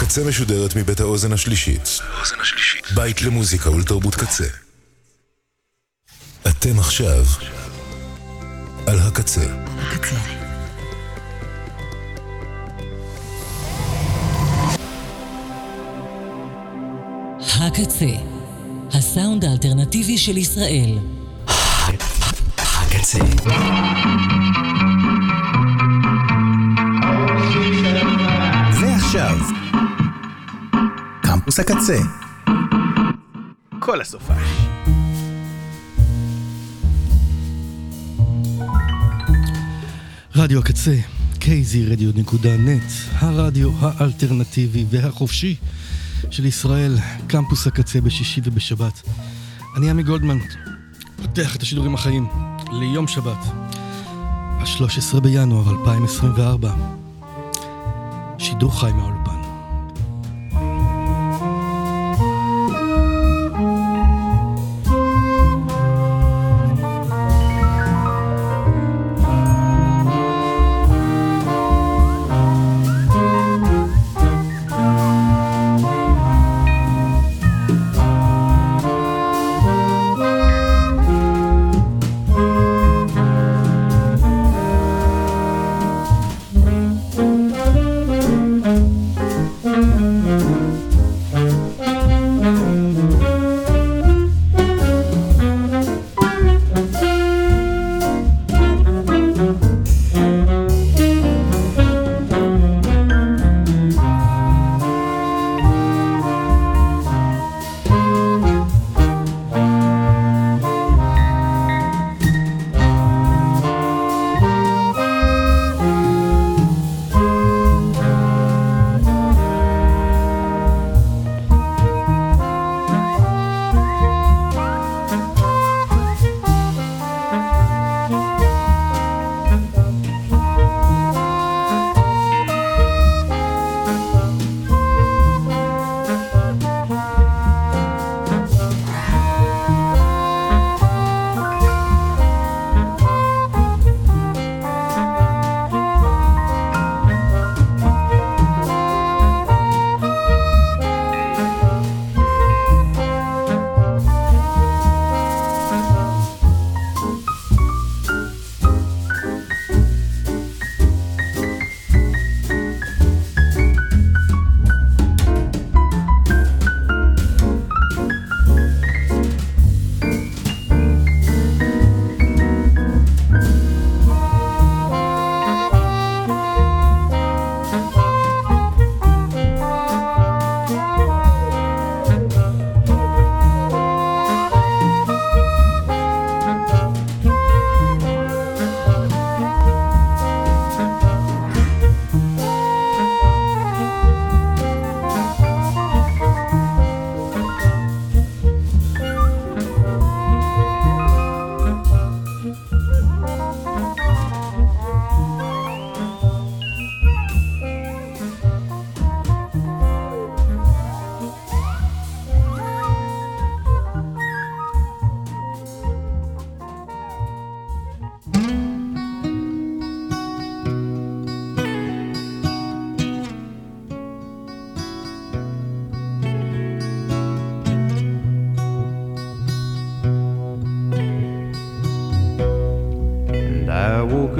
הקצה משודרת מבית האוזן השלישית. בית למוזיקה ולתרבות קצה. אתם עכשיו על הקצה. הקצה. הקצה, הסאונד האלטרנטיבי של ישראל. הקצה. קמפוס הקצה. כל הסופש. רדיו הקצה, kzradio.net, הרדיו האלטרנטיבי והחופשי של ישראל, קמפוס הקצה בשישי ובשבת. אני עמי גולדמן, פותח את השידורים החיים ליום שבת, ה-13 בינואר 2024. שידור חי מהאולפן.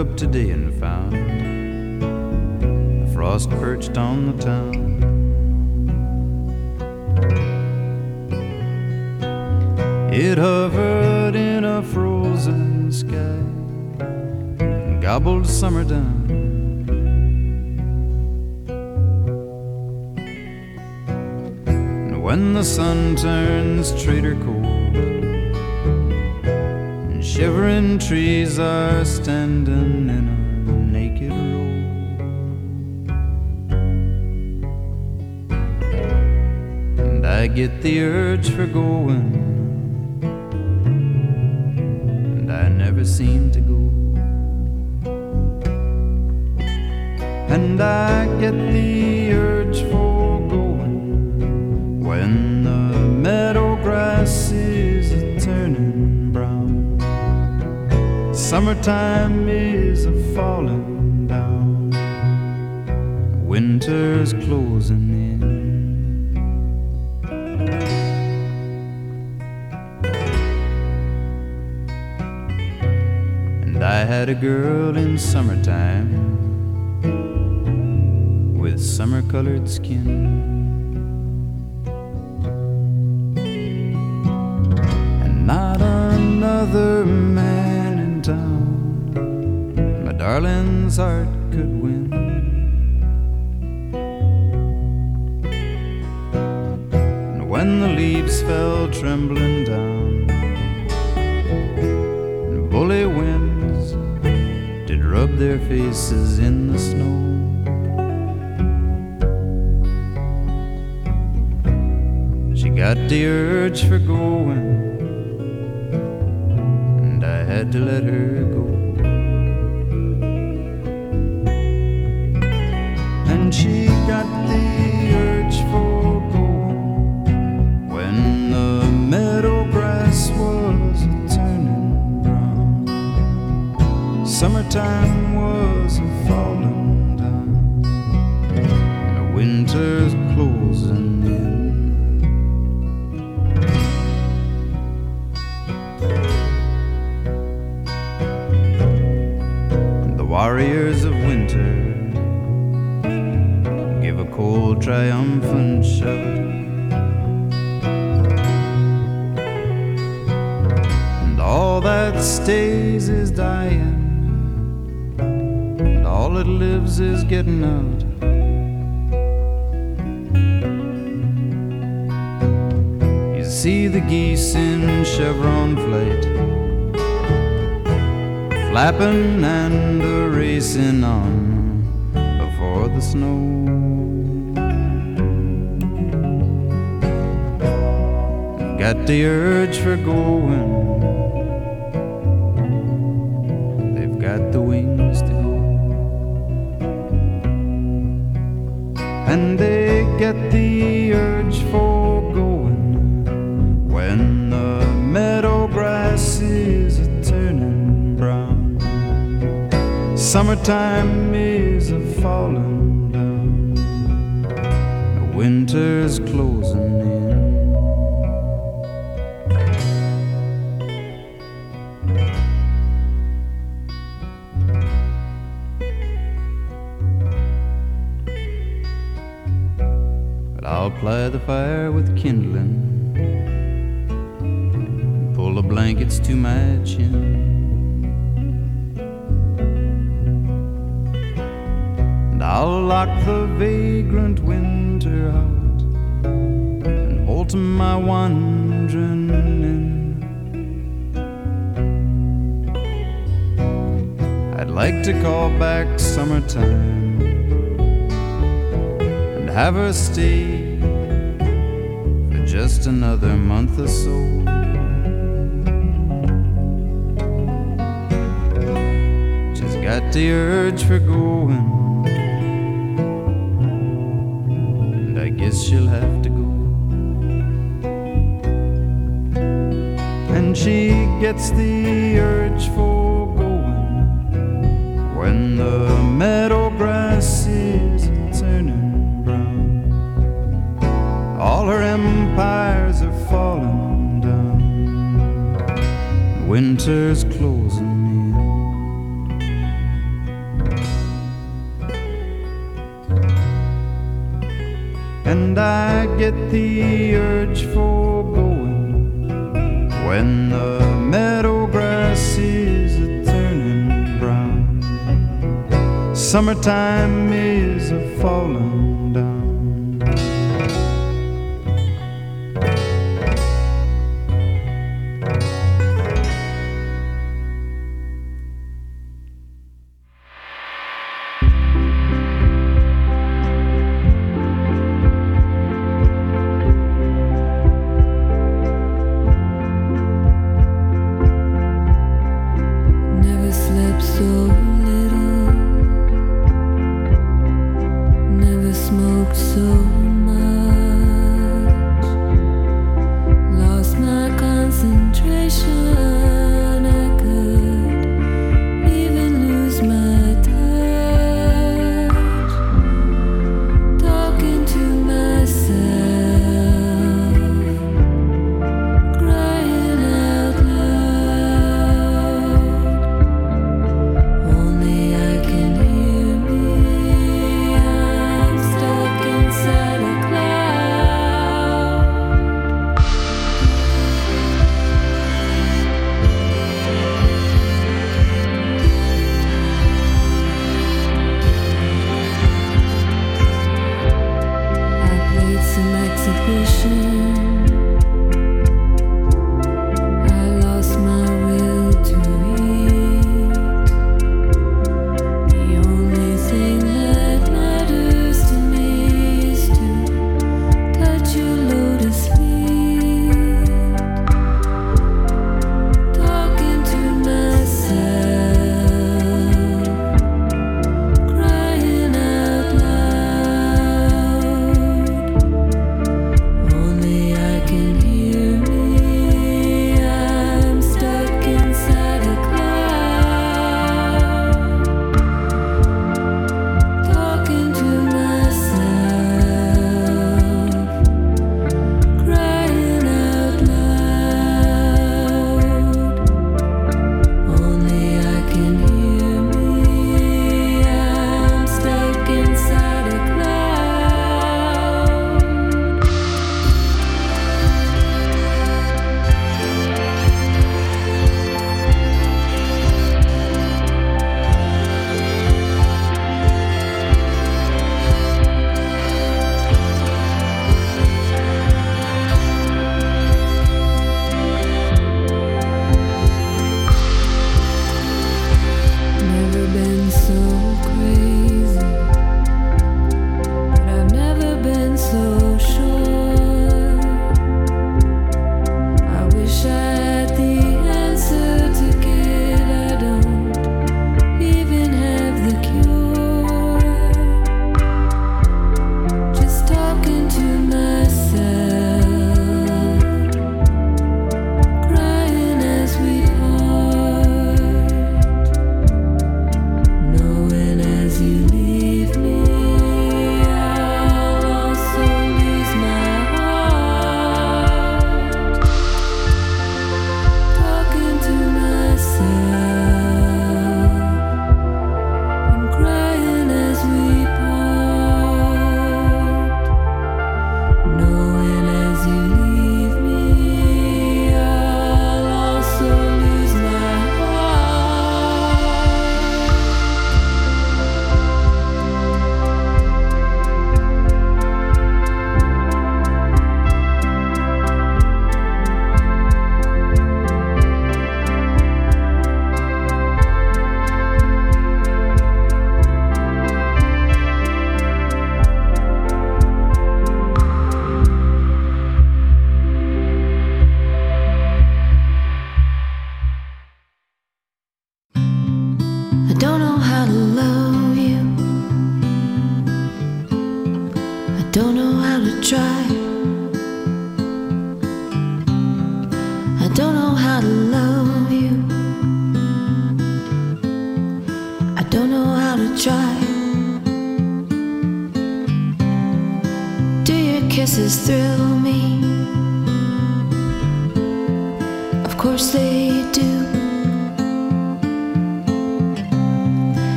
Up today and found a frost perched on the town. It hovered in a frozen sky and gobbled summer down. And when the sun turns traitor Shivering trees are standing in a naked row. And I get the urge for going, городским. winter's closing in. But I'll ply the fire with kindling, pull the blankets to my chin. I'll lock the veil to call back summertime and have her stay for just another month or so. She's got the urge for going, and I guess she'll have to go. And she gets the urge for the meadow grass is turning brown. All her empires are falling down. Winter's closing. and I get the time.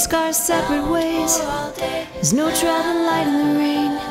race cars separate ways. There's no travel light in the rain.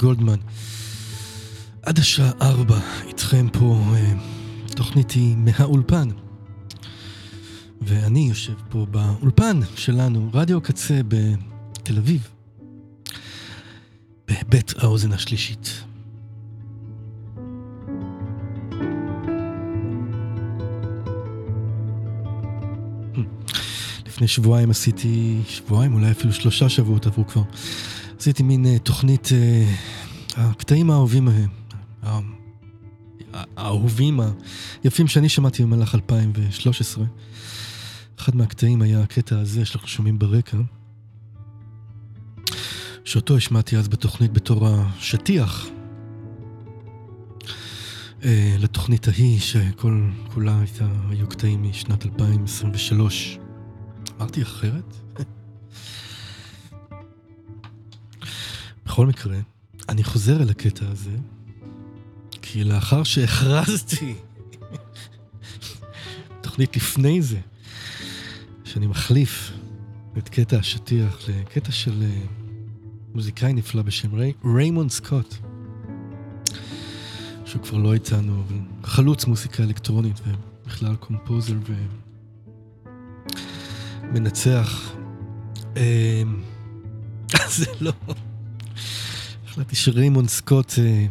גולדמן. עד השעה ארבע איתכם פה, אה, תוכנית היא מהאולפן. ואני יושב פה באולפן שלנו, רדיו קצה בתל אביב, בבית האוזן השלישית. לפני שבועיים עשיתי, שבועיים, אולי אפילו שלושה שבועות עברו כבר. עשיתי מין uh, תוכנית, uh, הקטעים האהובים, uh, האהובים, היפים שאני שמעתי במהלך 2013. אחד מהקטעים היה הקטע הזה שאנחנו שומעים ברקע, שאותו השמעתי אז בתוכנית בתור השטיח. Uh, לתוכנית ההיא, שכל כולה הייתה, היו קטעים משנת 2023. אמרתי אחרת? בכל מקרה, אני חוזר אל הקטע הזה, כי לאחר שהכרזתי, תוכנית לפני זה, שאני מחליף את קטע השטיח לקטע של אה, מוזיקאי נפלא בשם רי, ריימון סקוט, שהוא כבר לא איתנו, חלוץ מוזיקה אלקטרונית ובכלל קומפוזר ו... מנצח. אמ, זה לא... החלטתי שריימון סקוט אה,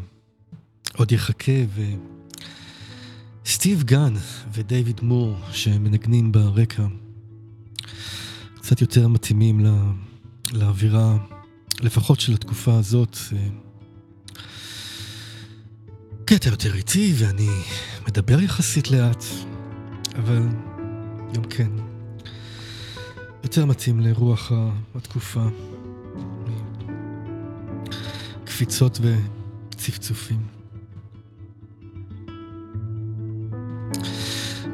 עוד יחכה, וסטיב גן ודייוויד מור, שמנגנים ברקע, קצת יותר מתאימים לא... לאווירה, לפחות של התקופה הזאת. אה, קטע יותר איטי, ואני מדבר יחסית לאט, אבל גם כן, יותר מתאים לרוח התקופה. קפיצות וצפצופים.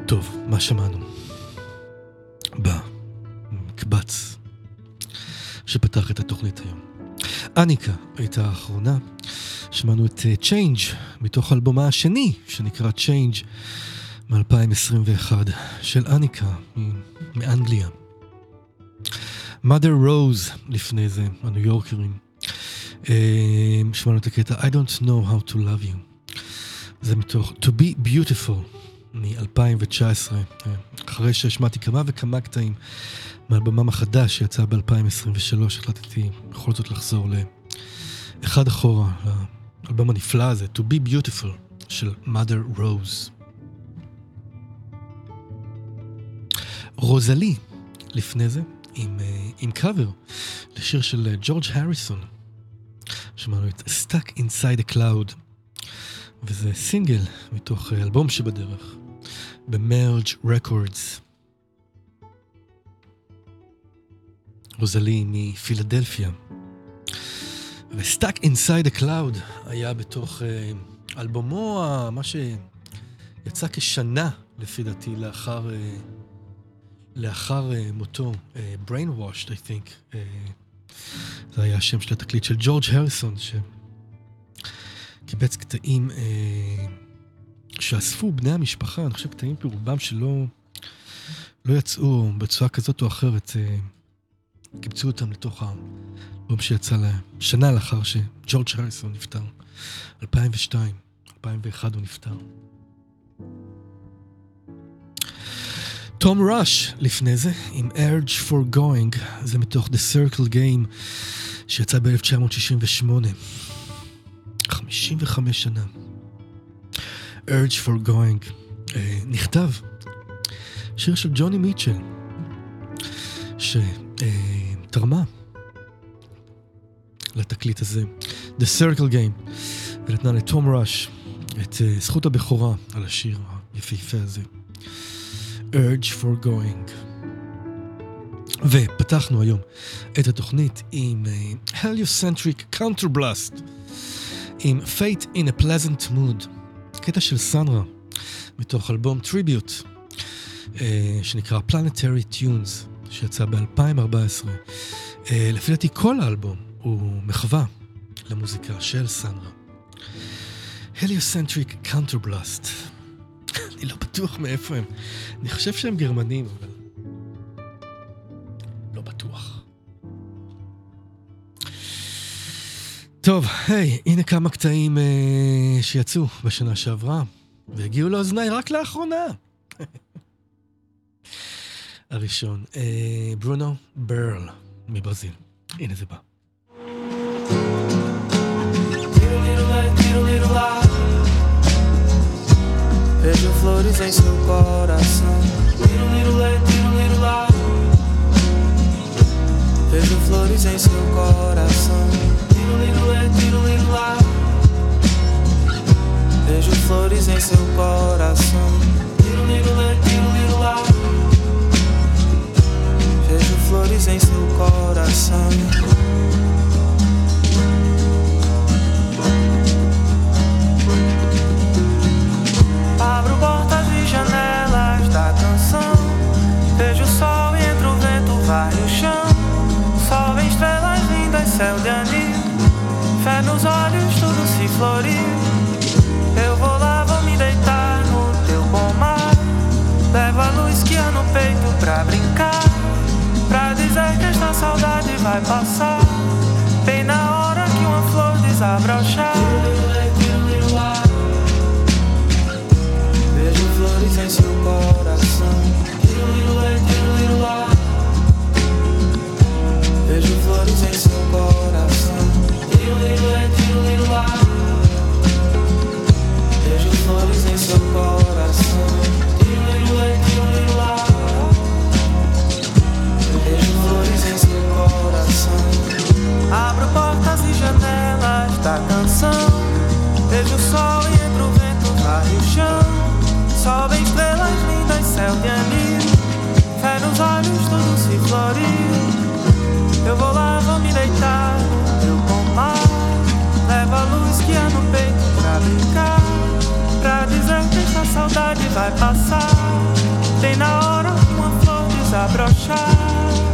טוב, מה שמענו? במקבץ שפתח את התוכנית היום. אניקה הייתה האחרונה. שמענו את uh, Change מתוך אלבומה השני שנקרא Change מ-2021 של אניקה מאנגליה. mother rose לפני זה, הניו יורקרים. אה, שמענו את הקטע I don't know how to love you. זה מתוך To be beautiful מ-2019, אה, אחרי שהשמעתי כמה וכמה קטעים מאלבמם החדש שיצא ב-2023, החלטתי בכל זאת לחזור לאחד אחורה, לאלבום הנפלא הזה, To be beautiful של mother rose. רוזלי, לפני זה, עם, אה, עם קאבר לשיר של ג'ורג' הריסון. שמענו את Stuck Inside a Cloud, וזה סינגל מתוך אה, אלבום שבדרך, במרג' רקורדס. רוזלי מפילדלפיה. ו-Stuck Inside a Cloud היה בתוך אלבומו, מה שיצא כשנה, לפי דעתי, לאחר... לאחר uh, מותו, uh, Brainwashed, I think, uh, זה היה השם של התקליט של ג'ורג' הריסון, שקיבץ קטעים uh, שאספו בני המשפחה, אני חושב קטעים ברובם שלא לא יצאו בצורה כזאת או אחרת, uh, קיבצו אותם לתוך האלבום שיצא לה, שנה לאחר שג'ורג' הריסון נפטר, 2002, 2001 הוא נפטר. תום ראש לפני זה, עם Urge for Going, זה מתוך The Circle Game, שיצא ב-1968. 55 שנה. For Going, אה, נכתב, שיר של ג'וני מיטשל, שתרמה לתקליט הזה, The Circle Game, ונתנה לתום ראש את אה, זכות הבכורה על השיר היפהפה הזה. Urge for going. ופתחנו היום את התוכנית עם uh, Heliocentric Counterblast, עם Fate in a Pleasant Mood, קטע של סנרה, מתוך אלבום טריביוט, uh, שנקרא Planetary Tunes, שיצא ב-2014. Uh, לפי דעתי כל האלבום הוא מחווה למוזיקה של סנרה. Heliocentric Counterblast. אני לא בטוח מאיפה הם. אני חושב שהם גרמנים, אבל... לא בטוח. טוב, היי, הנה כמה קטעים אה, שיצאו בשנה שעברה, והגיעו לאוזניי רק לאחרונה. הראשון, אה, ברונו ברל מברזיל. הנה זה בא. Vejo flores em seu coração. Lá. Vejo flores em seu coração. Lá. Vejo flores em seu coração. Lá. Vejo flores em seu coração. Abro portas e janelas da canção. Vejo o sol e entra o vento, vai o chão. Sol em estrelas lindas, céu de anil. Fé nos olhos, tudo se floriu. Eu vou lá, vou me deitar no teu bom mar. Levo a luz que há no peito pra brincar. Pra dizer que esta saudade vai passar. Bem na hora que uma flor desabrochar. Em seu coração. Vejo flores em seu coração. Vejo flores em seu coração. Vejo flores em seu coração. Abro portas e janelas da canção. Vejo o sol e entra o vento, varre o chão. Sobe estrelas lindas, céu de anil. Fé nos olhos, tudo se floriu. Eu vou lá, vou me deitar no teu pomar. Leva a luz que há no peito pra brincar. Pra dizer que esta saudade vai passar. Tem na hora uma flor desabrochar.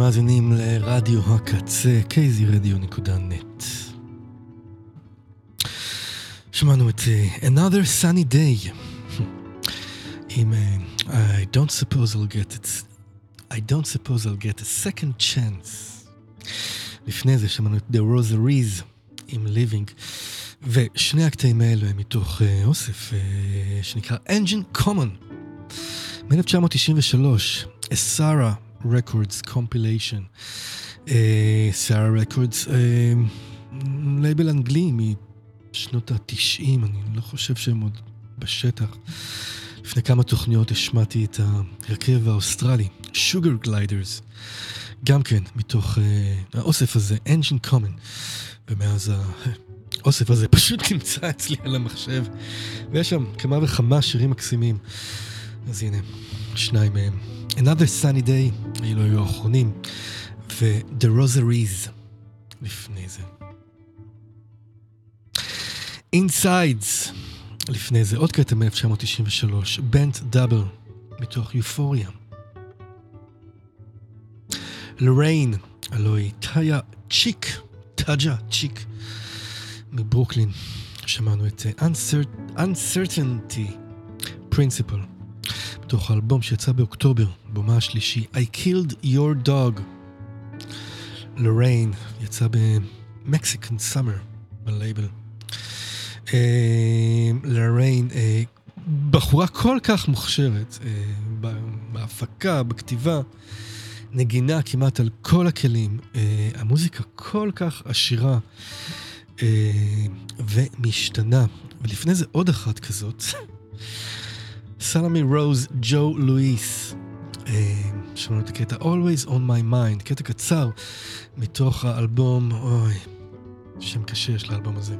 מאזינים לרדיו הקצה, kzradio.net. שמענו את uh, Another Sunny Day עם uh, I don't suppose I'll get it. I don't suppose I'll get a second chance. לפני זה שמענו את The Rosaries עם Living. ושני הקטעים האלו הם מתוך uh, אוסף uh, שנקרא Engine Common מ-1993, A Sarah Records Compilation. Uh, Sarah Records, uh, לייבל אנגלי משנות ה-90, אני לא חושב שהם עוד בשטח. לפני כמה תוכניות השמעתי את ההרכב האוסטרלי, Sugargliders, גם כן מתוך uh, האוסף הזה, Engine Common, ומאז האוסף הזה פשוט נמצא אצלי על המחשב, ויש שם כמה וכמה שירים מקסימים. אז הנה, שניים מהם. Another Sunny Day, אלו היו האחרונים, ו-The Rosaries לפני זה. Insides, לפני זה עוד קטע מ-1993, בנט דאבל, מתוך יופוריה. לוריין, הלוא טאיה צ'יק, טאג'ה צ'יק, מברוקלין. שמענו את Uncertainty Principle. מתוך האלבום שיצא באוקטובר, בומה השלישי, I Killed Your Dog. לוריין, יצא במקסיקן סאמר, בלייבל. לוריין, בחורה כל כך מוכשרת, אה, בהפקה, בכתיבה, נגינה כמעט על כל הכלים, אה, המוזיקה כל כך עשירה ומשתנה. ולפני זה עוד אחת כזאת. Salami Rose Joe Louis. שמענו את הקטע Always on my mind, קטע קצר מתוך האלבום, אוי, שם קשה יש לאלבום הזה.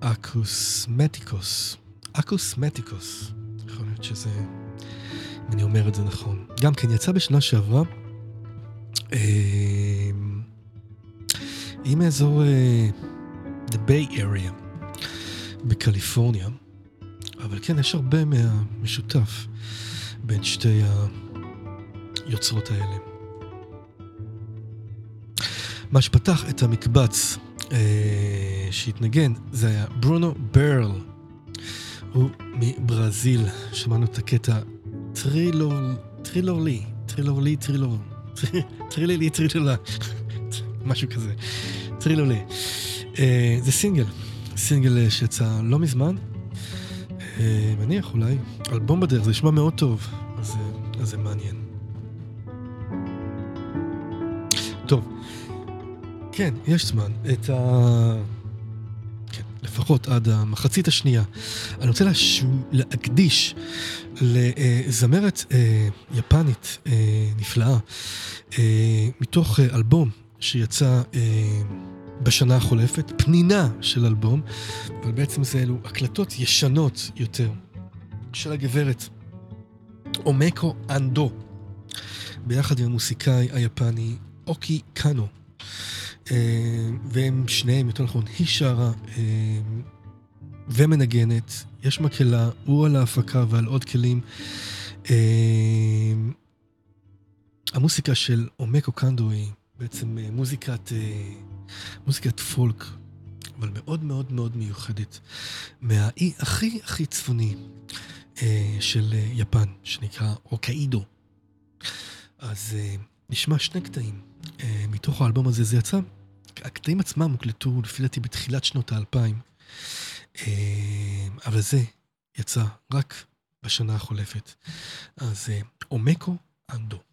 Akousmatikous, Akousmatikous, יכול להיות שזה, אם אני אומר את זה נכון. גם כן יצא בשנה שעברה, היא מאזור The Bay Area בקליפורניה. אבל כן, יש הרבה מהמשותף בין שתי היוצרות האלה. מה שפתח את המקבץ אה, שהתנגן זה היה ברונו ברל. הוא מברזיל, שמענו את הקטע טרילור, טרילורלי, טרילורלי, טרילור, טרילילי, טרילולה, משהו כזה, טרילורלי. אה, זה סינגל, סינגל שיצא לא מזמן, אה, מניח אולי, אלבום בדרך, זה נשמע מאוד טוב, אז, אה, אז זה מעניין. טוב, כן, יש זמן. את ה... כן, לפחות עד המחצית השנייה. אני רוצה. להקדיש לזמרת אה, יפנית אה, נפלאה, אה, מתוך אה, אלבום שיצא... בשנה החולפת, פנינה של אלבום, אבל בעצם זה אלו הקלטות ישנות יותר של הגברת אומקו אנדו, ביחד עם המוסיקאי היפני אוקי קאנו. אה, והם שניהם, יותר נכון, היא שרה אה, ומנגנת, יש מקהלה, הוא על ההפקה ועל עוד כלים. אה, המוסיקה של אומקו קנדו היא בעצם מוזיקת מוזיקת פולק, אבל מאוד מאוד מאוד מיוחדת, מהאי הכי הכי צפוני אה, של אה, יפן, שנקרא אוקאידו. אז אה, נשמע שני קטעים אה, מתוך האלבום הזה, זה יצא, הקטעים עצמם הוקלטו לפי דעתי בתחילת שנות האלפיים, אה, אבל זה יצא רק בשנה החולפת. אז אה, אומקו אנדו.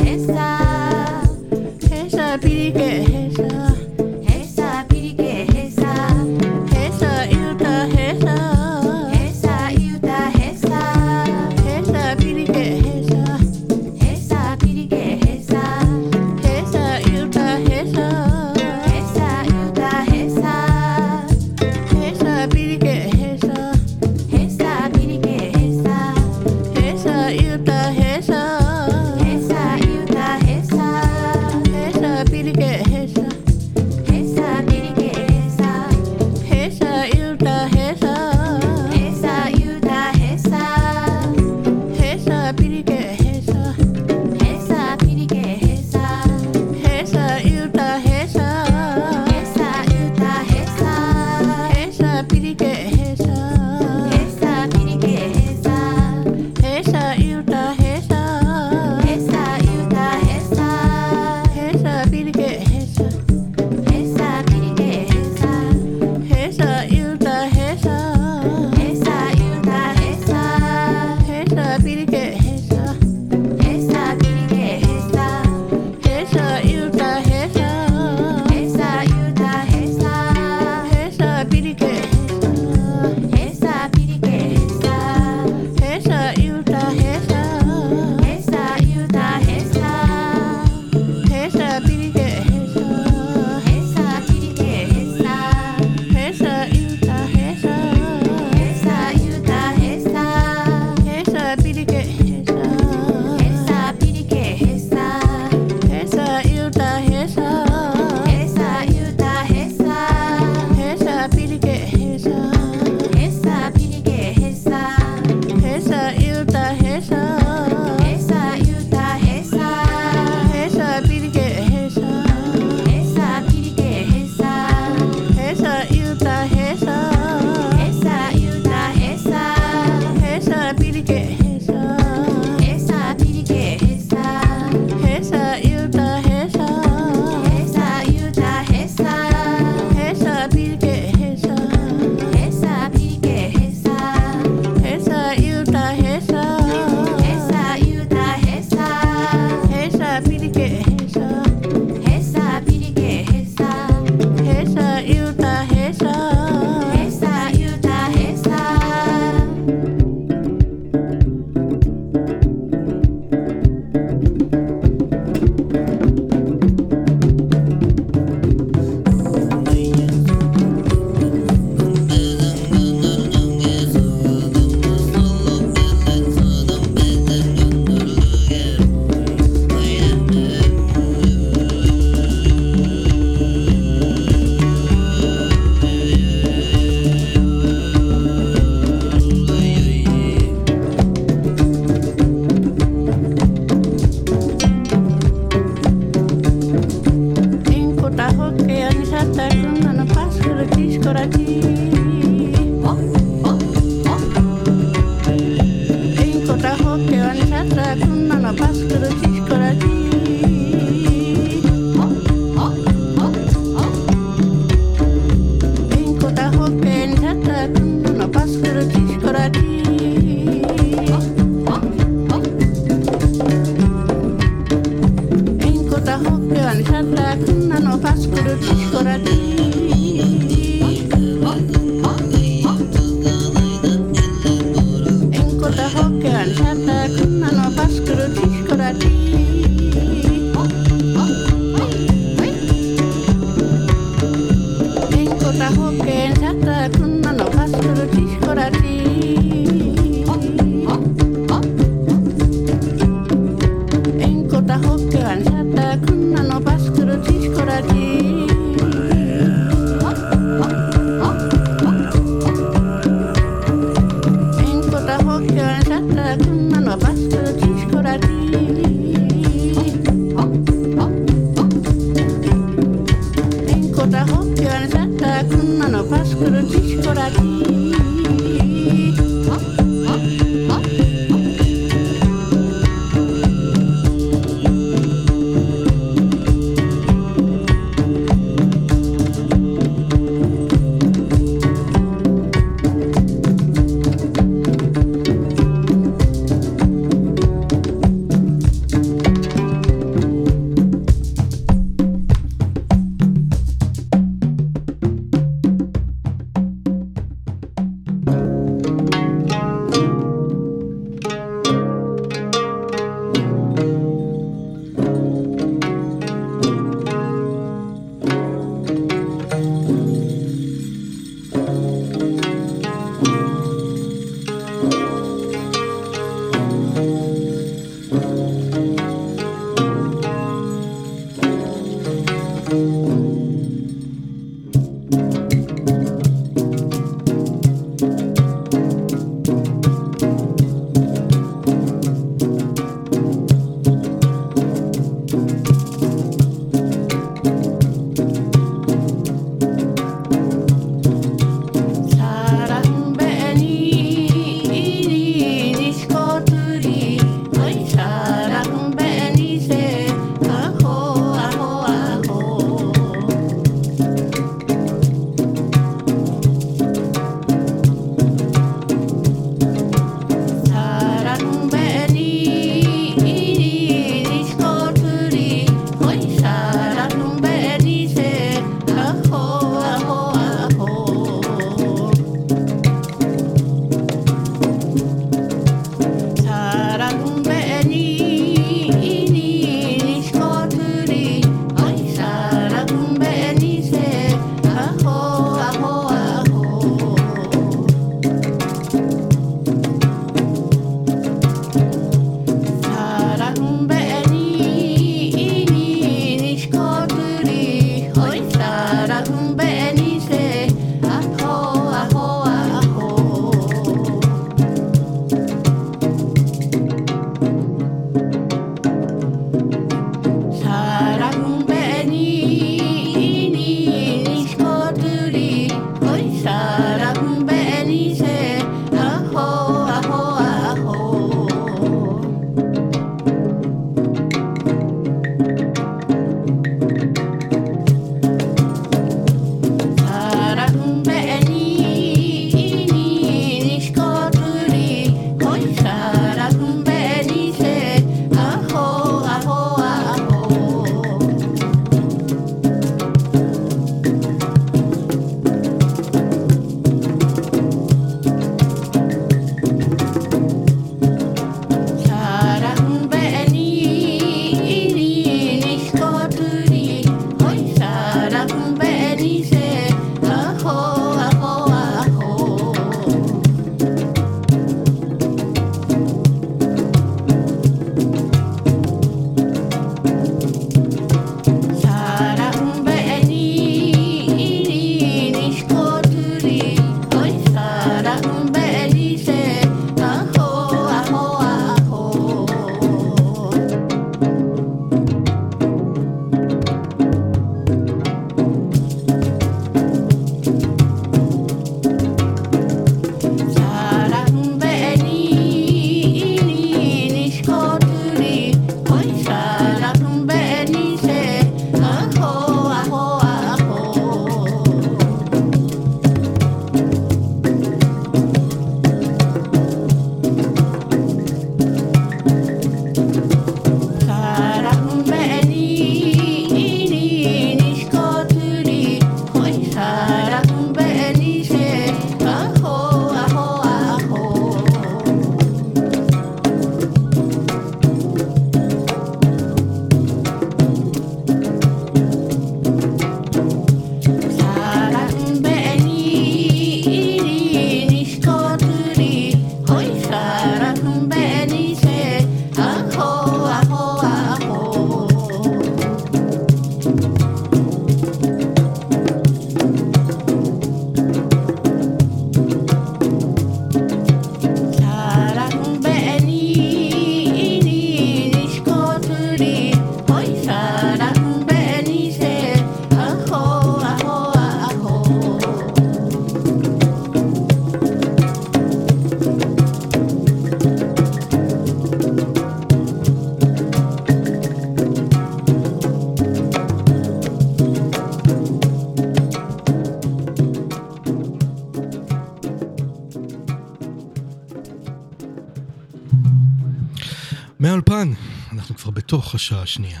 השעה השנייה.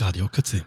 רדיו קצה.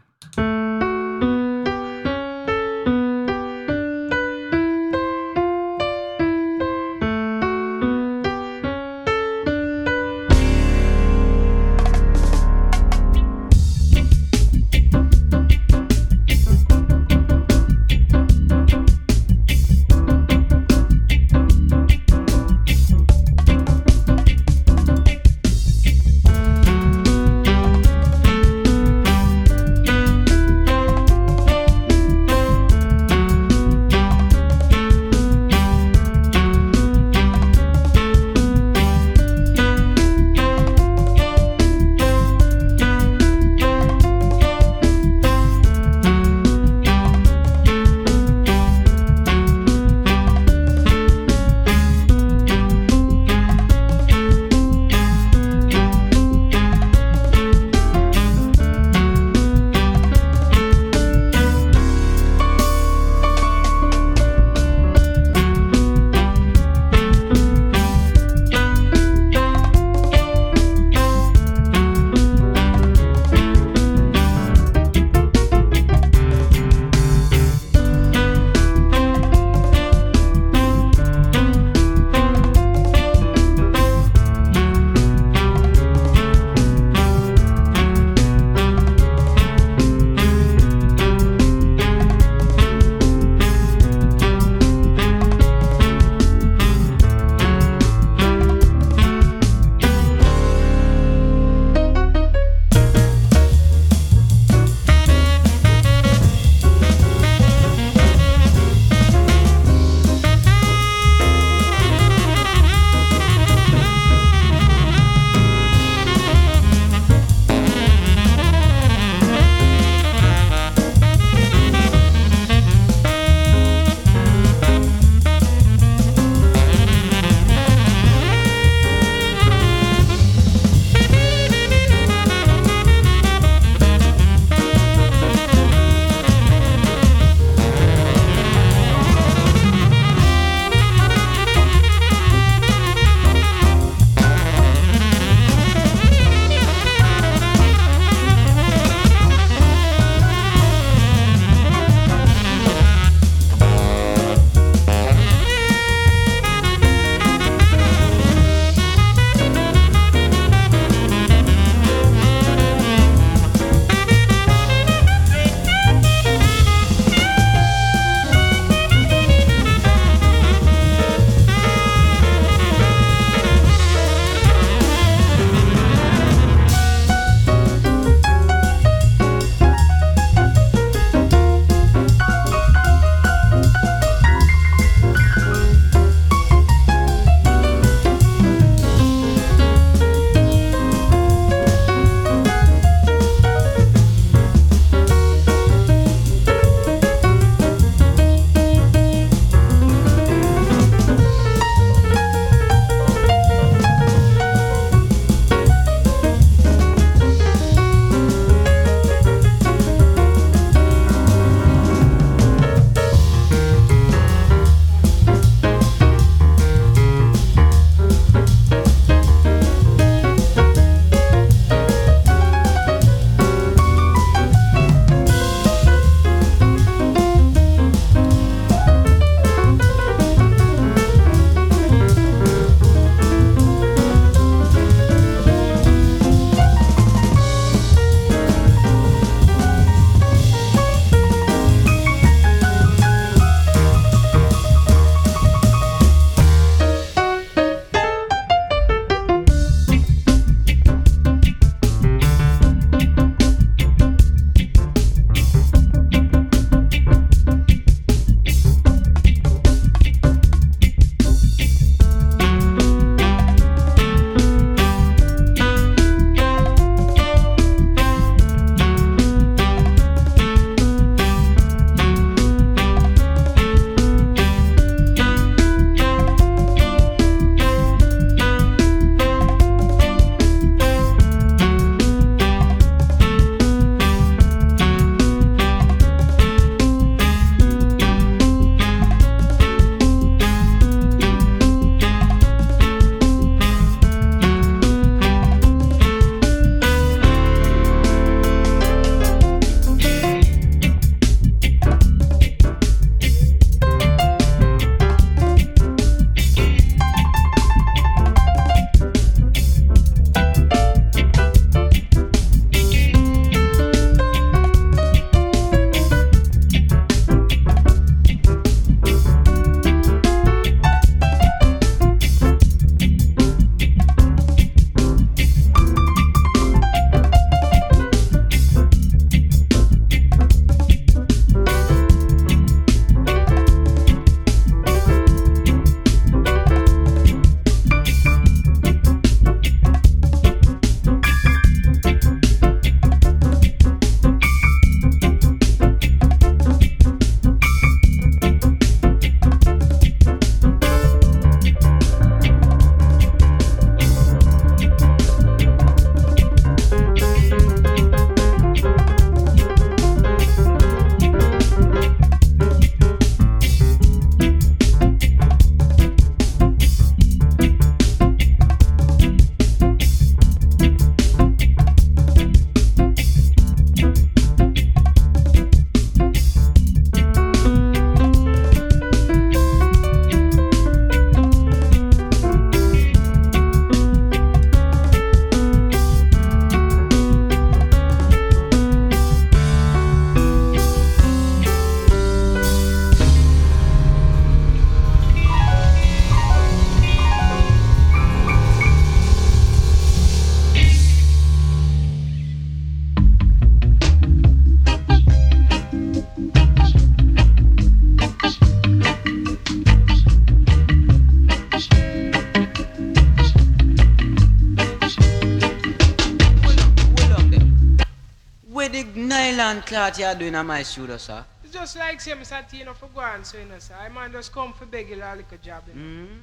You doing on my studio, sir? It's just like say me sat here for go on, so you know, sir. I man just come for beg you a little job, you know. Hmm?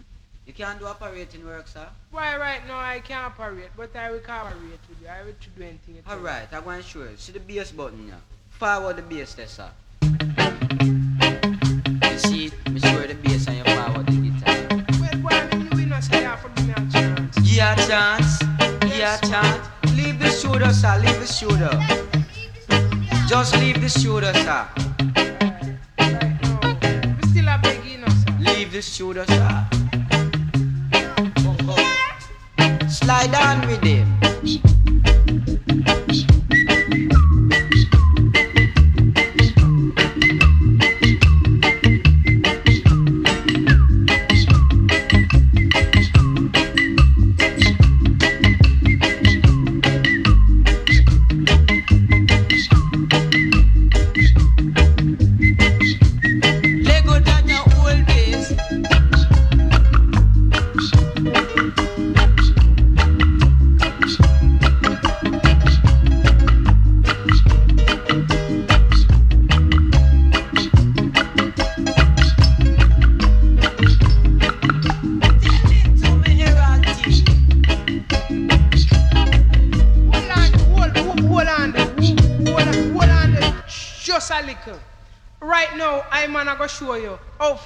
You can't do operating work, sir? Why right now I can't operate, but I will cooperate with you. I will do anything. Alright, I'm going to show you. See the bass button here. Forward the bass there, sir. You see it? Me show the bass and you forward the guitar. Well, why me you know say to give me a chance? Yeah, chance. You a chance. Leave the studio, sir. Leave the studio. Just leave the shoulder, sir. We still are begging, sir. Leave the shoulder, sir. Slide on with him.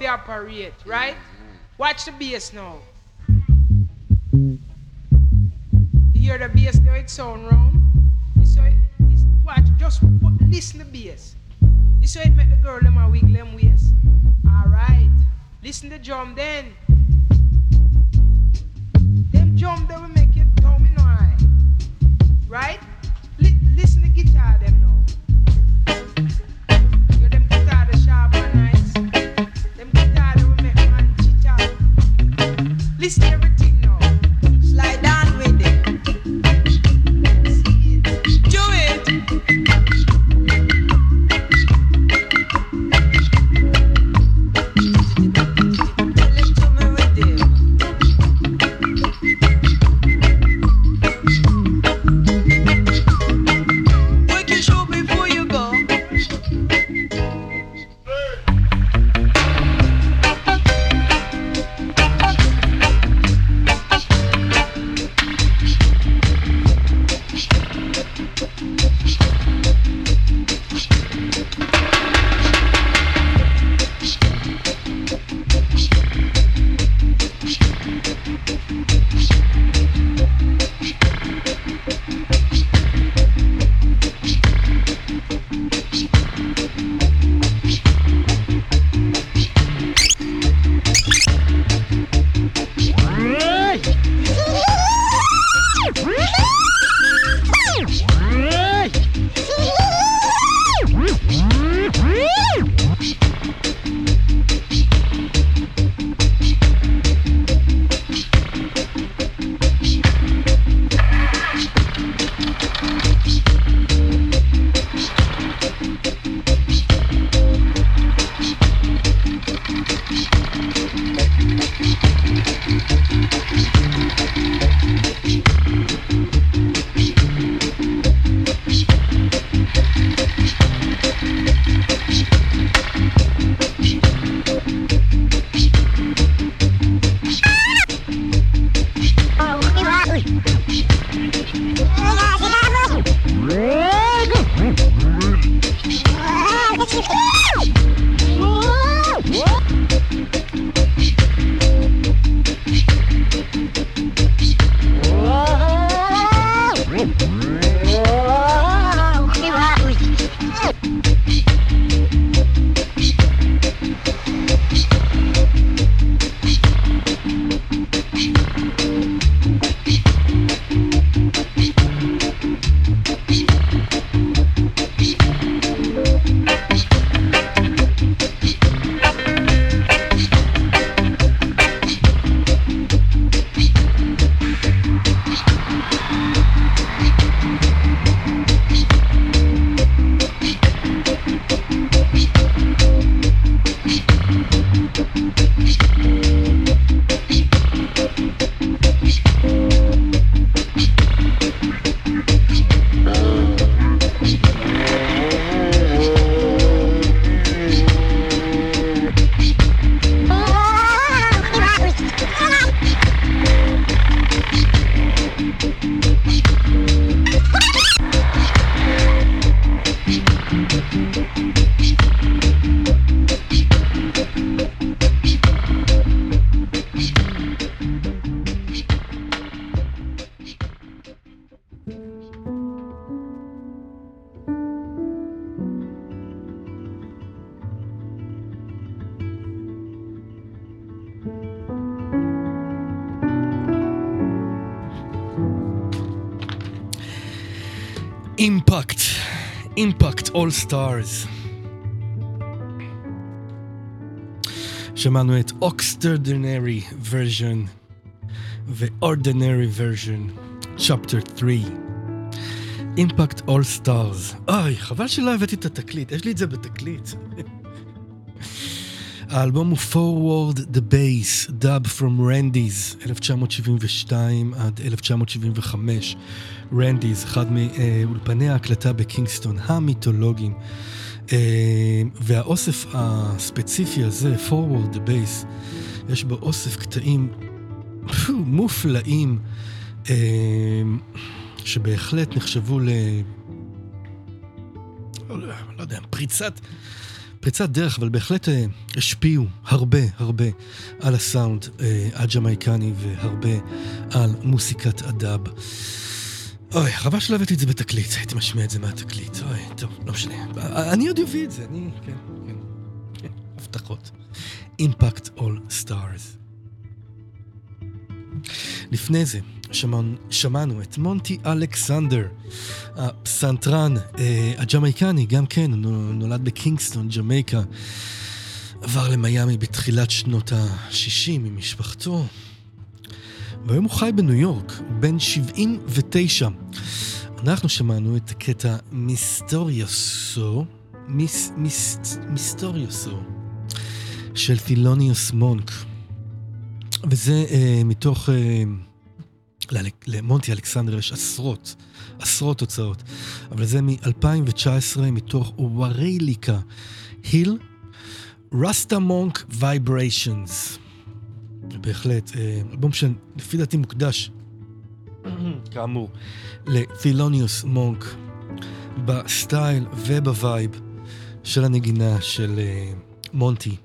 How operate, right? Watch the bass now. You hear the bass now, it sound round. All Stars. שמענו את extraordinary version ו-ordinary version, chapter 3. Impact All Stars. אוי, חבל שלא הבאתי את התקליט, יש לי את זה בתקליט. האלבום הוא Forward the Bass, Dub from Randy's, 1972 עד 1975. רנדי's, אחד מאולפני ההקלטה בקינגסטון המיתולוגיים. אה, והאוסף הספציפי הזה, Forward the Bass, יש בו אוסף קטעים מופלאים, אה, שבהחלט נחשבו ל... לא, לא יודע, פריצת... פריצת דרך, אבל בהחלט אה, השפיעו הרבה הרבה על הסאונד אה, הג'מייקני והרבה על מוסיקת הדאב. אוי, חבל שלא הבאתי את זה בתקליט, הייתי משמיע את זה מהתקליט. אוי, טוב, לא משנה. אני עוד אביא את זה, אני, כן, כן. כן הבטחות. Impact All Stars. לפני זה, שמענו, שמענו את מונטי אלכסנדר, הפסנתרן אה, הג'מייקני, גם כן, נולד בקינגסטון, ג'מייקה. עבר למיאמי בתחילת שנות ה-60 עם משפחתו, והיום הוא חי בניו יורק, בן 79. אנחנו שמענו את הקטע Misterioso, Mis, Mis, Misterioso, של תילוניוס מונק. וזה אה, מתוך... אה, למונטי אלכסנדר יש עשרות, עשרות הוצאות, אבל זה מ-2019 מתוך Wareika Hill, Rastamonk Vibrations. בהחלט, אה, אלבום שלפי דעתי מוקדש, כאמור, לתילוניוס מונק, ב style וב vibe של הנגינה של אה, מונטי,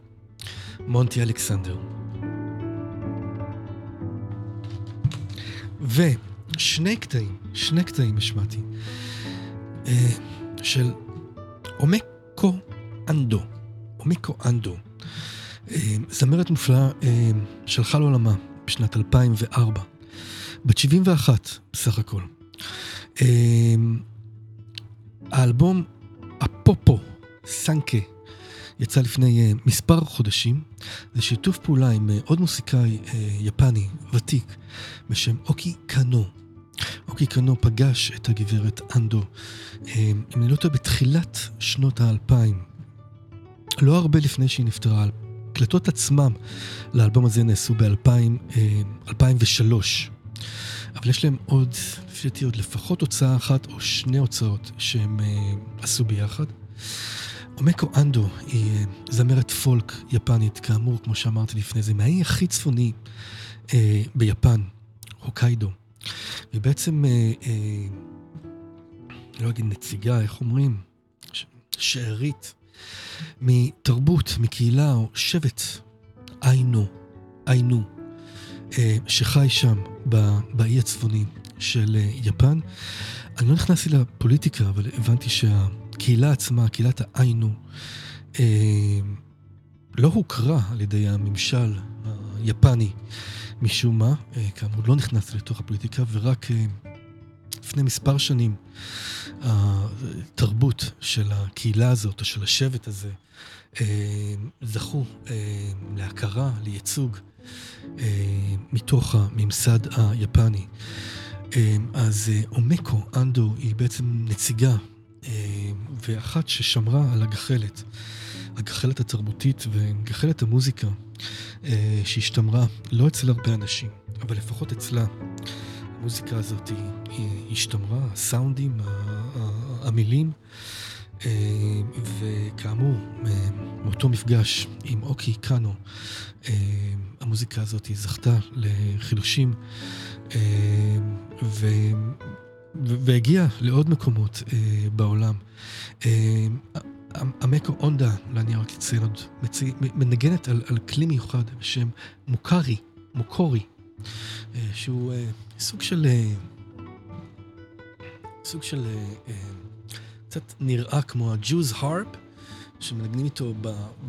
מונטי אלכסנדר. ושני קטעים, שני קטעים השמעתי, אה, של אומקו אנדו. אומקו אנדו. אה, זמרת מופלאה אה, שהלכה לעולמה בשנת 2004, בת 71 בסך הכל. אה, האלבום אפופו סנקה יצא לפני uh, מספר חודשים. זה שיתוף פעולה עם uh, עוד מוסיקאי uh, יפני ותיק בשם אוקי קאנו. אוקי קאנו פגש את הגברת אנדו, אם אני לא טועה, בתחילת שנות האלפיים. לא הרבה לפני שהיא נפטרה. ההקלטות עצמם לאלבום הזה נעשו ב-2003. אבל יש להם עוד, לפי דעתי עוד לפחות הוצאה אחת או שני הוצאות שהם uh, עשו ביחד. אומקו אנדו היא אה, זמרת פולק יפנית, כאמור, כמו שאמרתי לפני זה, מהאי הכי צפוני אה, ביפן, הוקיידו. והיא בעצם, אה, אה, לא אגיד נציגה, איך אומרים? שארית מתרבות, מקהילה או שבט איינו, איינו, אה, שחי שם באי הצפוני של אה, יפן. אני לא נכנסתי לפוליטיקה, אבל הבנתי שה... הקהילה עצמה, קהילת האיינו, אה, לא הוכרה על ידי הממשל היפני משום מה, כאמור לא נכנס לתוך הפוליטיקה, ורק לפני מספר שנים התרבות של הקהילה הזאת, או של השבט הזה, אה, זכו אה, להכרה, לייצוג, אה, מתוך הממסד היפני. אז אומקו אנדו היא בעצם נציגה ואחת ששמרה על הגחלת, הגחלת התרבותית וגחלת המוזיקה שהשתמרה לא אצל הרבה אנשים, אבל לפחות אצלה. המוזיקה הזאת היא השתמרה, הסאונדים, המילים, אה, וכאמור, מאותו מפגש עם אוקי קאנו, המוזיקה הזאת זכתה לחידושים, ו... והגיע לעוד מקומות אה, בעולם. אה, המקו אונדה, אני רק אציין עוד, מנגנת על, על כלי מיוחד בשם מוקארי, מוקורי, אה, שהוא אה, סוג של... סוג של... אה, אה, קצת נראה כמו הג'וז הרפ, שמנגנים איתו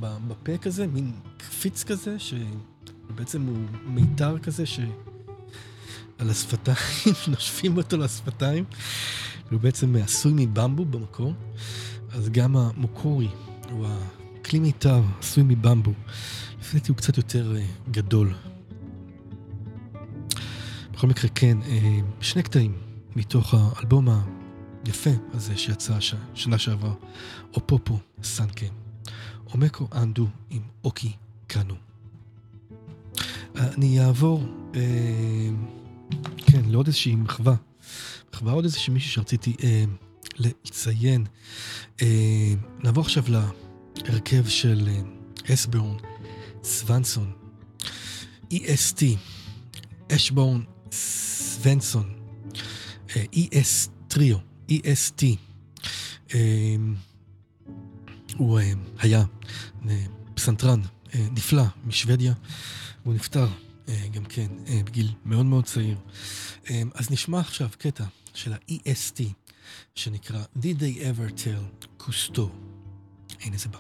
בפה כזה, מין קפיץ כזה, שבעצם הוא מיתר כזה, ש... על השפתיים, נושפים אותו לשפתיים. הוא בעצם עשוי מבמבו במקור, אז גם המוקורי, הוא הכלי מיתר עשוי מבמבו. לפי דעתי הוא קצת יותר אה, גדול. בכל מקרה, כן, שני קטעים מתוך האלבום היפה הזה שיצא ש... שנה שעברה, אופופו סנקה, אומקו אנדו עם אוקי קאנו. אני אעבור, אה, כן, לעוד איזושהי מחווה. מחווה עוד איזושהי מישהי שרציתי אה, לציין. אה, נעבור עכשיו להרכב של אה, אסבורן סוונסון, EST, אשבורן סוונסון, ES טריו, EST. הוא אה, היה אה, פסנתרן אה, נפלא משוודיה, הוא נפטר גם כן בגיל מאוד מאוד צעיר. אה, אז נשמע עכשיו קטע של ה-EST, שנקרא Did They Ever Tell Cousteau. הנה זה בא.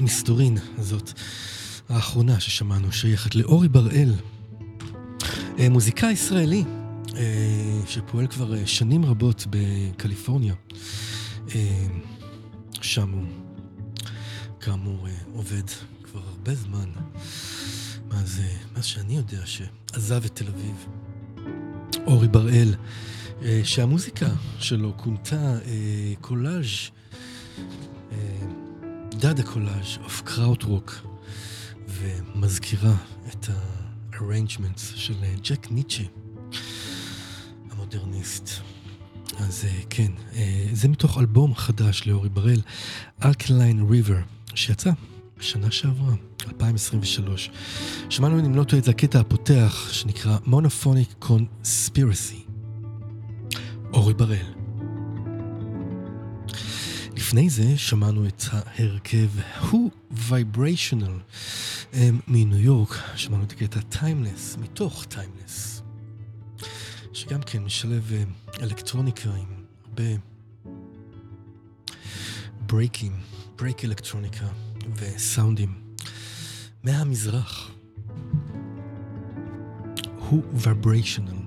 מסתורין הזאת, האחרונה ששמענו, שייכת לאורי בראל, אה, מוזיקאי ישראלי, אה, שפועל כבר אה, שנים רבות בקליפורניה. שם הוא, כאמור, עובד כבר הרבה זמן, מאז, מאז שאני יודע שעזב את תל אביב. אורי בראל, שהמוזיקה שלו כונתה collage Dada collage of krautrock, ומזכירה את ה-arrangements של ג'ק ניטשה, המודרניסט. אז אה, כן, אה, זה מתוך אלבום חדש לאורי בראל, Alkaline River, שיצא בשנה שעברה, 2023. שמענו, אם לא טועה, את הקטע הפותח, שנקרא Monophonic Conspiracy. אורי בראל. לפני זה שמענו את ההרכב Who Vibrational הם מניו יורק, שמענו את הקטע Timeless, מתוך Timeless, שגם כן משלב אה, אלקטרוניקה עם הרבה ברייקים, ברייק אלקטרוניקה וסאונדים מהמזרח. Who Vibrational.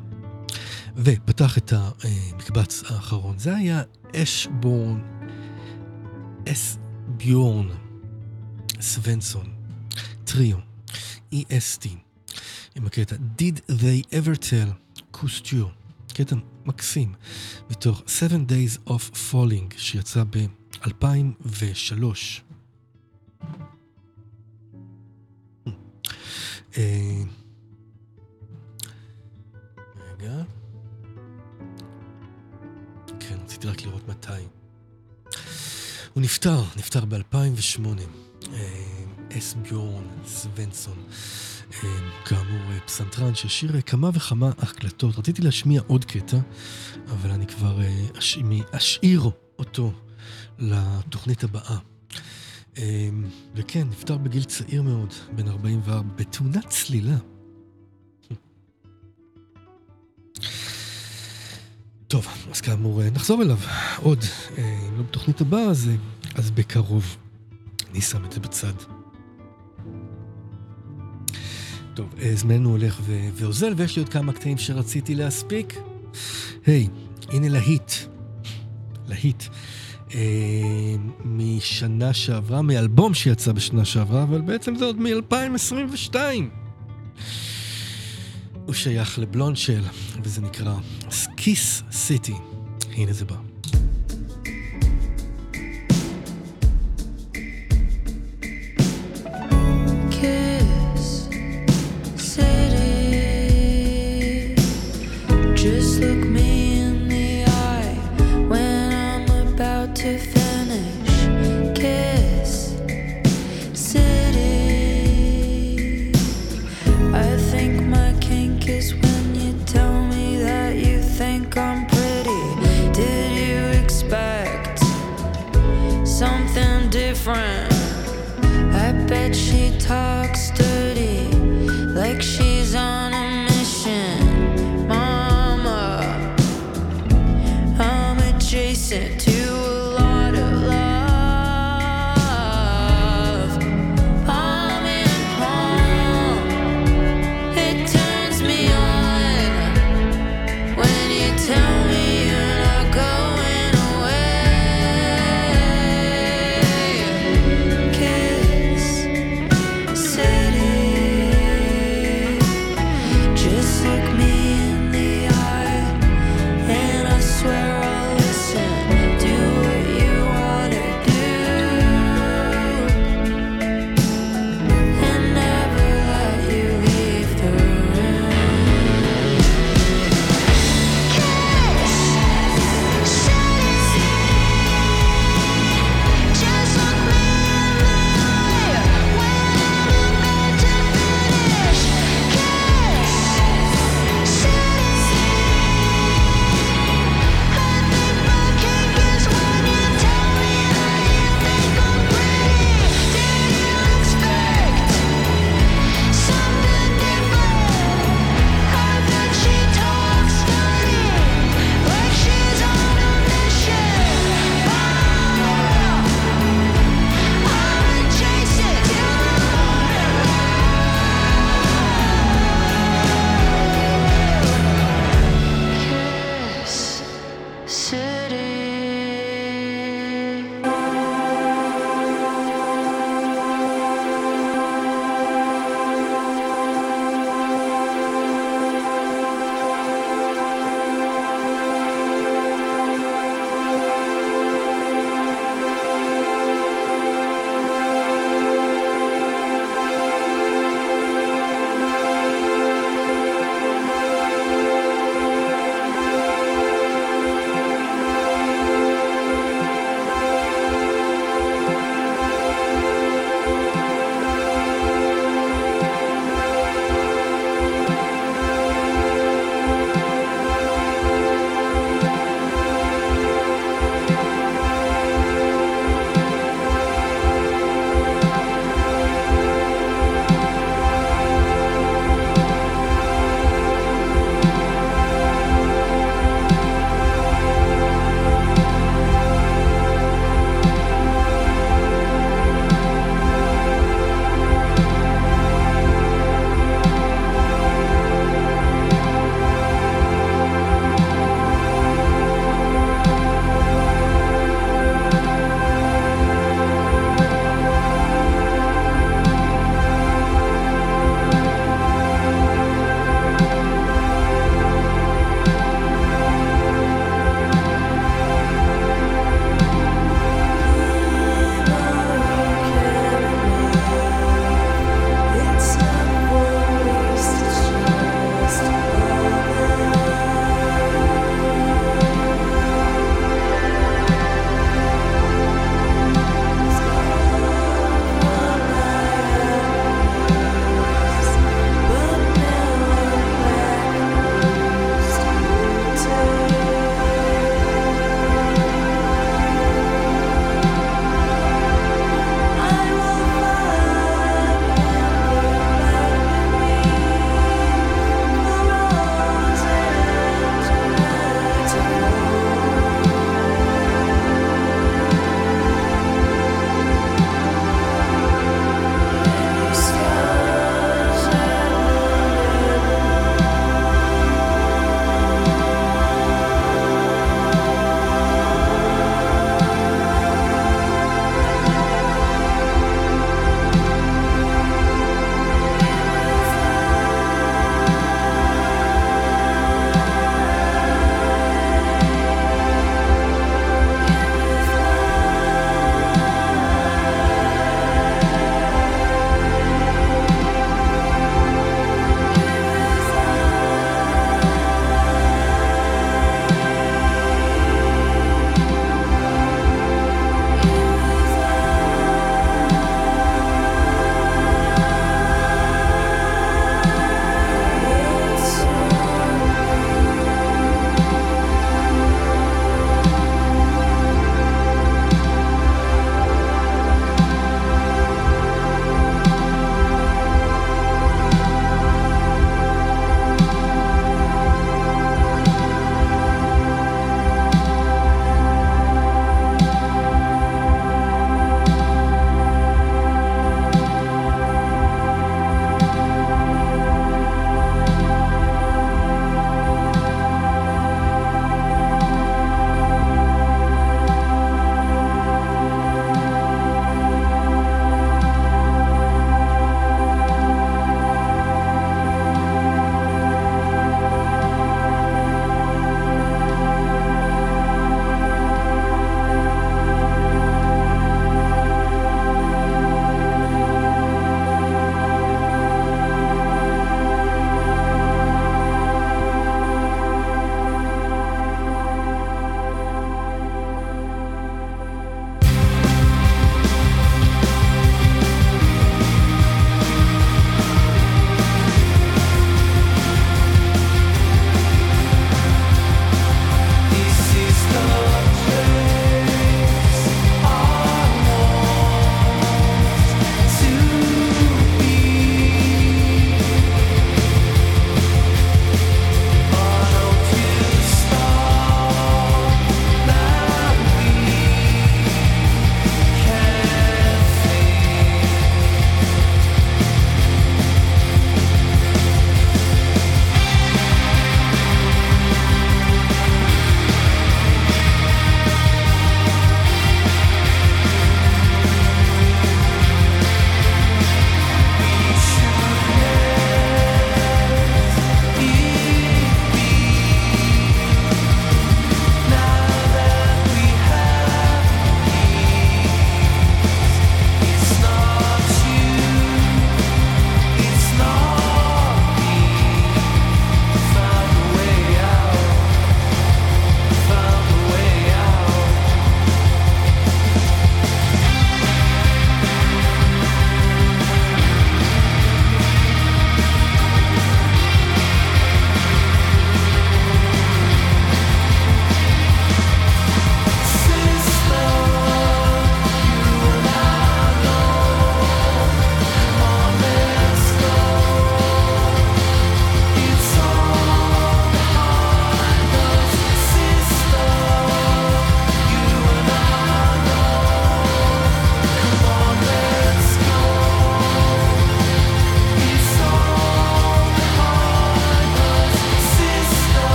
ופתח את המקבץ האחרון. זה היה אשבורן, אס ביורן, סוונסון, טריו, EST, עם הקטע Did They Ever Tell, קוסטיור, קטע מקסים, מתוך 7 Days of Falling, שיצא ב-2003. אה, רגע. כן, רציתי רק לראות מתי. הוא נפטר, נפטר ב-2008. אס ביורן סוונסון, אה, כאמור אה, פסנתרן שהשאיר אה, כמה וכמה הקלטות. רציתי להשמיע עוד קטע, אבל אני כבר אה, אש- אשאיר אותו לתוכנית הבאה. אה, וכן, נפטר בגיל צעיר מאוד, בן 44, בתאונת צלילה. טוב, אז כאמור, אה, נחזור אליו עוד, אה, אם לא בתוכנית הבאה, אז, אה, אז בקרוב. אני שם את זה בצד. טוב, זמננו הולך ו- ואוזל, ויש לי עוד כמה קטעים שרציתי להספיק. היי, הנה להיט. להיט. אה, משנה שעברה, מאלבום שיצא בשנה שעברה, אבל בעצם זה עוד מ-2022. הוא שייך ל Blondshell, וזה נקרא Kiss City. הנה זה בא.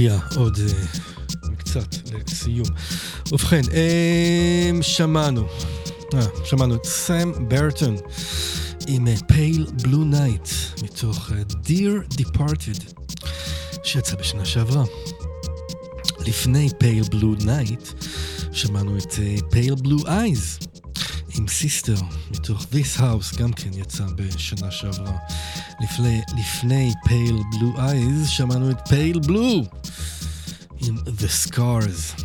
מגיע עוד uh, קצת לסיום. ובכן, um, שמענו, אה, שמענו את Sam Burton עם Pale Blue Night מתוך uh, Dear Departed, שיצא בשנה שעברה. לפני Pale Blue Night שמענו את Pale Blue Eyes עם Sister מתוך This House, גם כן יצא בשנה שעברה. לפני Pale Blue Eyes שמענו את Pale Blue עם The Scars.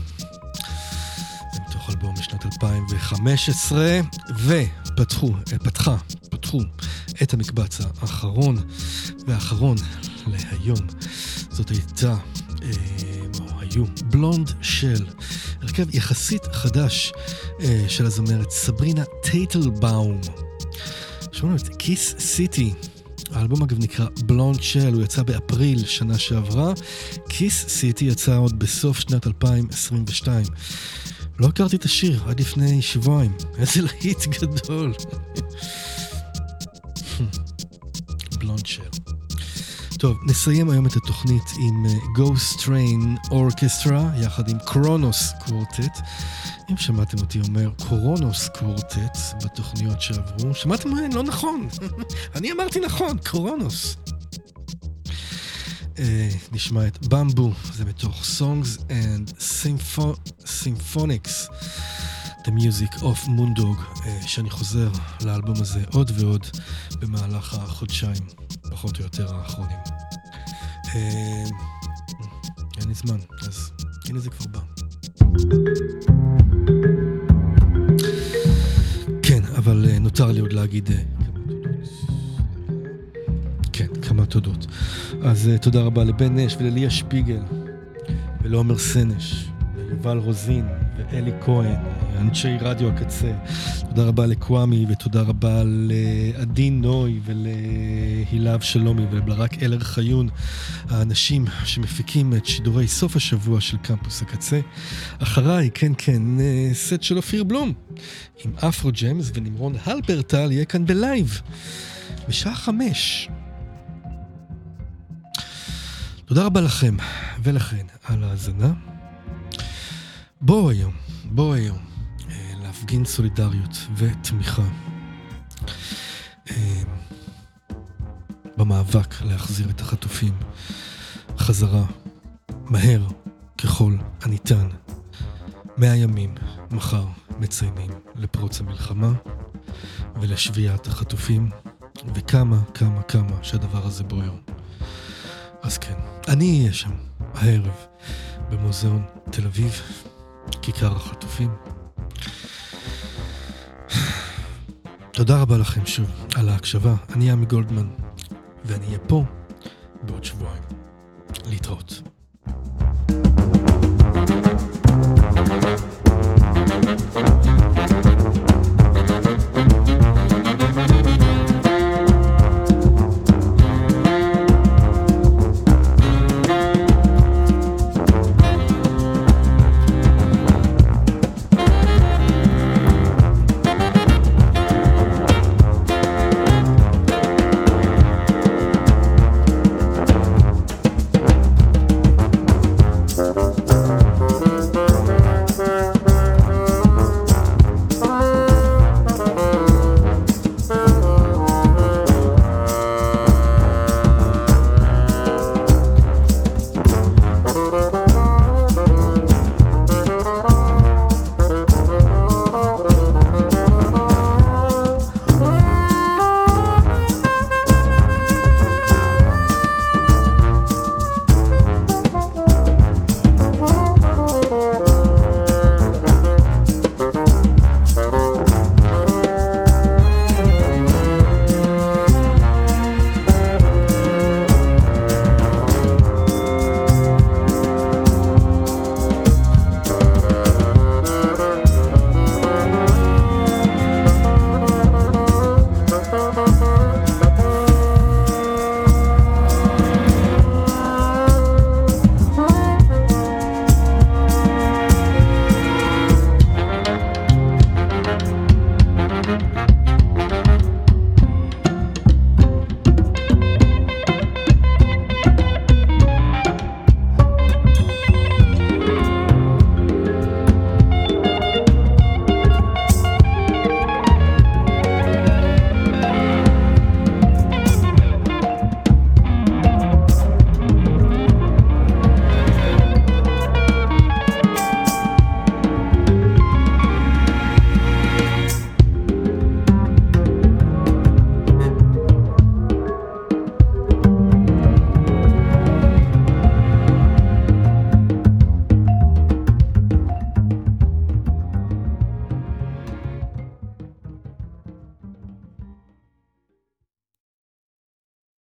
זה מתוך אלבום משנת 2015, ופתחו, אה, פתחה, פתחו את המקבץ האחרון והאחרון להיום. זאת הייתה, אה, או היו, Blondshell, הרכב יחסית חדש אה, של הזמרת סברינה טייטלבאום. שמענו את כיס סיטי. האלבום אגב נקרא בלונד של, הוא יצא באפריל שנה שעברה. כיס סיטי יצא עוד בסוף שנת 2022. לא הכרתי את השיר עד לפני שבועיים. איזה להיט גדול. בלונד של. טוב, נסיים היום את התוכנית עם אה, Ghost Train Orchestra, יחד עם קרונוס קוורטט. אם שמעתם אותי אומר קורונוס קוורטט בתוכניות שעברו, שמעתם מה? לא נכון. אני אמרתי נכון, קורונוס. אה, נשמע את במבו, זה מתוך Songs and Sympho- Symphonics, The Music of Moondog, אה, שאני חוזר לאלבום הזה עוד ועוד במהלך החודשיים, פחות או יותר האחרונים. אה, אין לי זמן, אז הנה זה כבר בא. כן, אבל אה, נותר לי עוד להגיד אה, כן, כמה תודות. אז uh, תודה רבה לבן נש ולליה שפיגל, ולעומר סנש, ויובל רוזין, ואלי כהן, אנשי רדיו הקצה. תודה רבה לקוואמי, ותודה רבה לעדי נוי ולהילה אבשלומי ולברק אלר חיון, האנשים שמפיקים את שידורי סוף השבוע של קמפוס הקצה. אחריי, כן כן, סט של אופיר בלום, עם Afro Jams ונמרון הלפרטל יהיה כאן בלייב, בשעה חמש. תודה רבה לכם ולכן על ההאזנה. בואו היום, בואו היום, אה, להפגין סולידריות ותמיכה אה, במאבק להחזיר את החטופים חזרה, מהר ככל הניתן. מאה ימים מחר מציינים לפרוץ המלחמה. ולשביעת החטופים, וכמה, כמה, כמה שהדבר הזה בוער. אז כן, אני אהיה שם הערב במוזיאון תל אביב, כיכר החטופים. תודה רבה לכם שוב על ההקשבה. אני עמי גולדמן, ואני אהיה פה בעוד שבועיים. להתראות. thank you